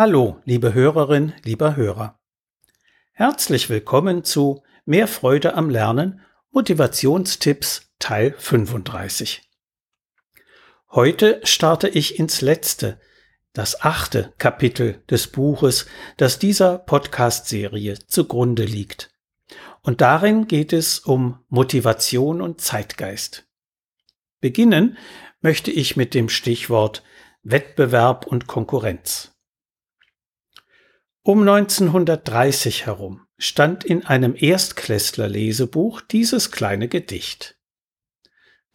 Hallo, liebe Hörerin, lieber Hörer. Herzlich willkommen zu Mehr Freude am Lernen Motivationstipps Teil 35. Heute starte ich ins letzte, das achte Kapitel des Buches, das dieser Podcast-Serie zugrunde liegt. Und darin geht es um Motivation und Zeitgeist. Beginnen möchte ich mit dem Stichwort Wettbewerb und Konkurrenz. Um 1930 herum stand in einem Erstklässler-Lesebuch dieses kleine Gedicht.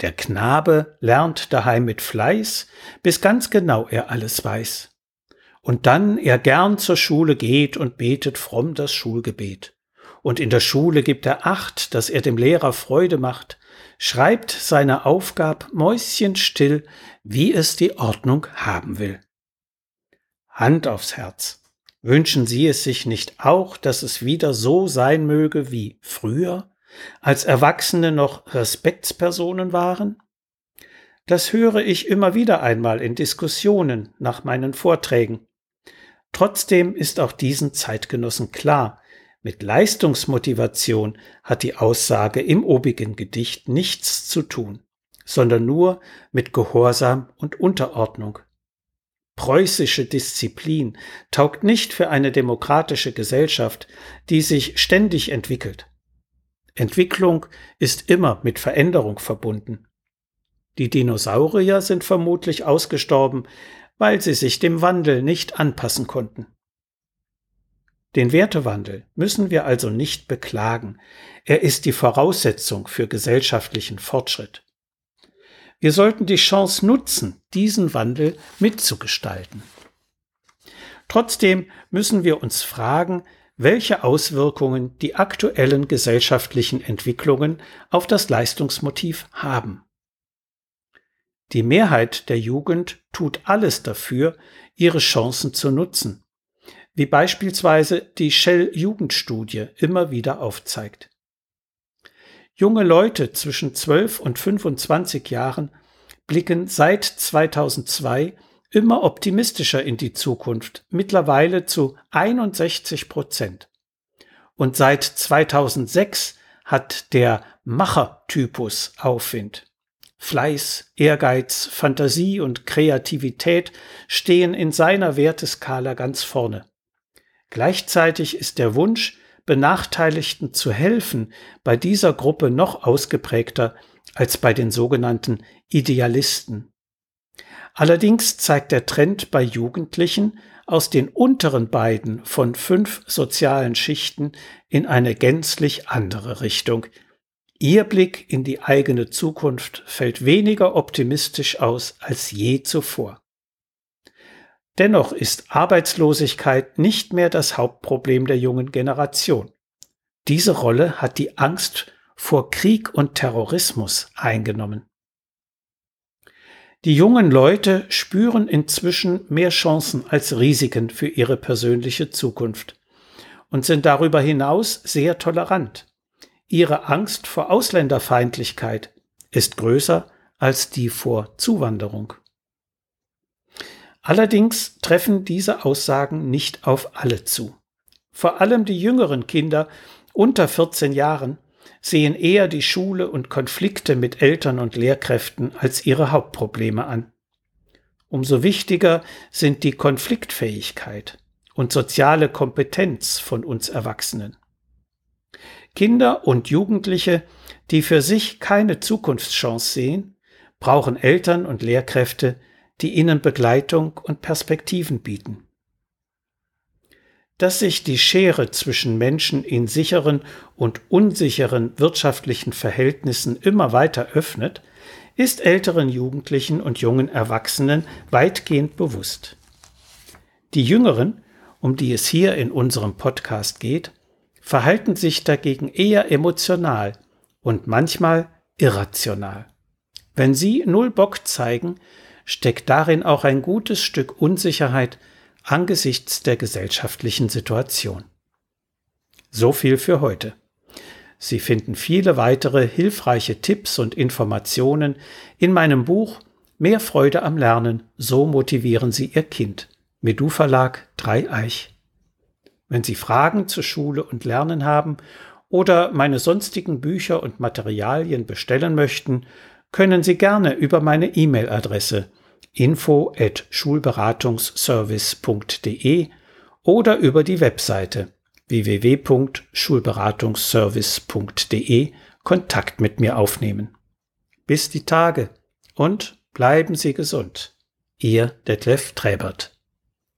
Der Knabe lernt daheim mit Fleiß, bis ganz genau er alles weiß. Und dann er gern zur Schule geht und betet fromm das Schulgebet. Und in der Schule gibt er Acht, dass er dem Lehrer Freude macht, schreibt seine Aufgab mäuschenstill, wie es die Ordnung haben will. Hand aufs Herz. Wünschen Sie es sich nicht auch, dass es wieder so sein möge wie früher, als Erwachsene noch Respektspersonen waren? Das höre ich immer wieder einmal in Diskussionen nach meinen Vorträgen. Trotzdem ist auch diesen Zeitgenossen klar, mit Leistungsmotivation hat die Aussage im obigen Gedicht nichts zu tun, sondern nur mit Gehorsam und Unterordnung preußische Disziplin taugt nicht für eine demokratische Gesellschaft, die sich ständig entwickelt. Entwicklung ist immer mit Veränderung verbunden. Die Dinosaurier sind vermutlich ausgestorben, weil sie sich dem Wandel nicht anpassen konnten. Den Wertewandel müssen wir also nicht beklagen, er ist die Voraussetzung für gesellschaftlichen Fortschritt. Wir sollten die Chance nutzen, diesen Wandel mitzugestalten. Trotzdem müssen wir uns fragen, welche Auswirkungen die aktuellen gesellschaftlichen Entwicklungen auf das Leistungsmotiv haben. Die Mehrheit der Jugend tut alles dafür, ihre Chancen zu nutzen, wie beispielsweise die Shell-Jugendstudie immer wieder aufzeigt. Junge Leute zwischen 12 und 25 Jahren blicken seit 2002 immer optimistischer in die Zukunft, mittlerweile zu 61 Prozent. Und seit 2006 hat der Machertypus Aufwind. Fleiß, Ehrgeiz, Fantasie und Kreativität stehen in seiner Werteskala ganz vorne. Gleichzeitig ist der Wunsch, Benachteiligten zu helfen, bei dieser Gruppe noch ausgeprägter als bei den sogenannten Idealisten. Allerdings zeigt der Trend bei Jugendlichen aus den unteren beiden von fünf sozialen Schichten in eine gänzlich andere Richtung. Ihr Blick in die eigene Zukunft fällt weniger optimistisch aus als je zuvor. Dennoch ist Arbeitslosigkeit nicht mehr das Hauptproblem der jungen Generation. Diese Rolle hat die Angst vor Krieg und Terrorismus eingenommen. Die jungen Leute spüren inzwischen mehr Chancen als Risiken für ihre persönliche Zukunft und sind darüber hinaus sehr tolerant. Ihre Angst vor Ausländerfeindlichkeit ist größer als die vor Zuwanderung. Allerdings treffen diese Aussagen nicht auf alle zu. Vor allem die jüngeren Kinder unter 14 Jahren sehen eher die Schule und Konflikte mit Eltern und Lehrkräften als ihre Hauptprobleme an. Umso wichtiger sind die Konfliktfähigkeit und soziale Kompetenz von uns Erwachsenen. Kinder und Jugendliche, die für sich keine Zukunftschance sehen, brauchen Eltern und Lehrkräfte, die ihnen Begleitung und Perspektiven bieten. Dass sich die Schere zwischen Menschen in sicheren und unsicheren wirtschaftlichen Verhältnissen immer weiter öffnet, ist älteren Jugendlichen und jungen Erwachsenen weitgehend bewusst. Die Jüngeren, um die es hier in unserem Podcast geht, verhalten sich dagegen eher emotional und manchmal irrational. Wenn sie null Bock zeigen, steckt darin auch ein gutes Stück Unsicherheit angesichts der gesellschaftlichen Situation. So viel für heute. Sie finden viele weitere hilfreiche Tipps und Informationen in meinem Buch Mehr Freude am Lernen, so motivieren Sie Ihr Kind, Medu Verlag Dreieich. Wenn Sie Fragen zur Schule und Lernen haben oder meine sonstigen Bücher und Materialien bestellen möchten, können Sie gerne über meine E-Mail-Adresse info at schulberatungsservice.de oder über die Webseite www.schulberatungsservice.de Kontakt mit mir aufnehmen. Bis die Tage und bleiben Sie gesund. Ihr Detlef Träbert.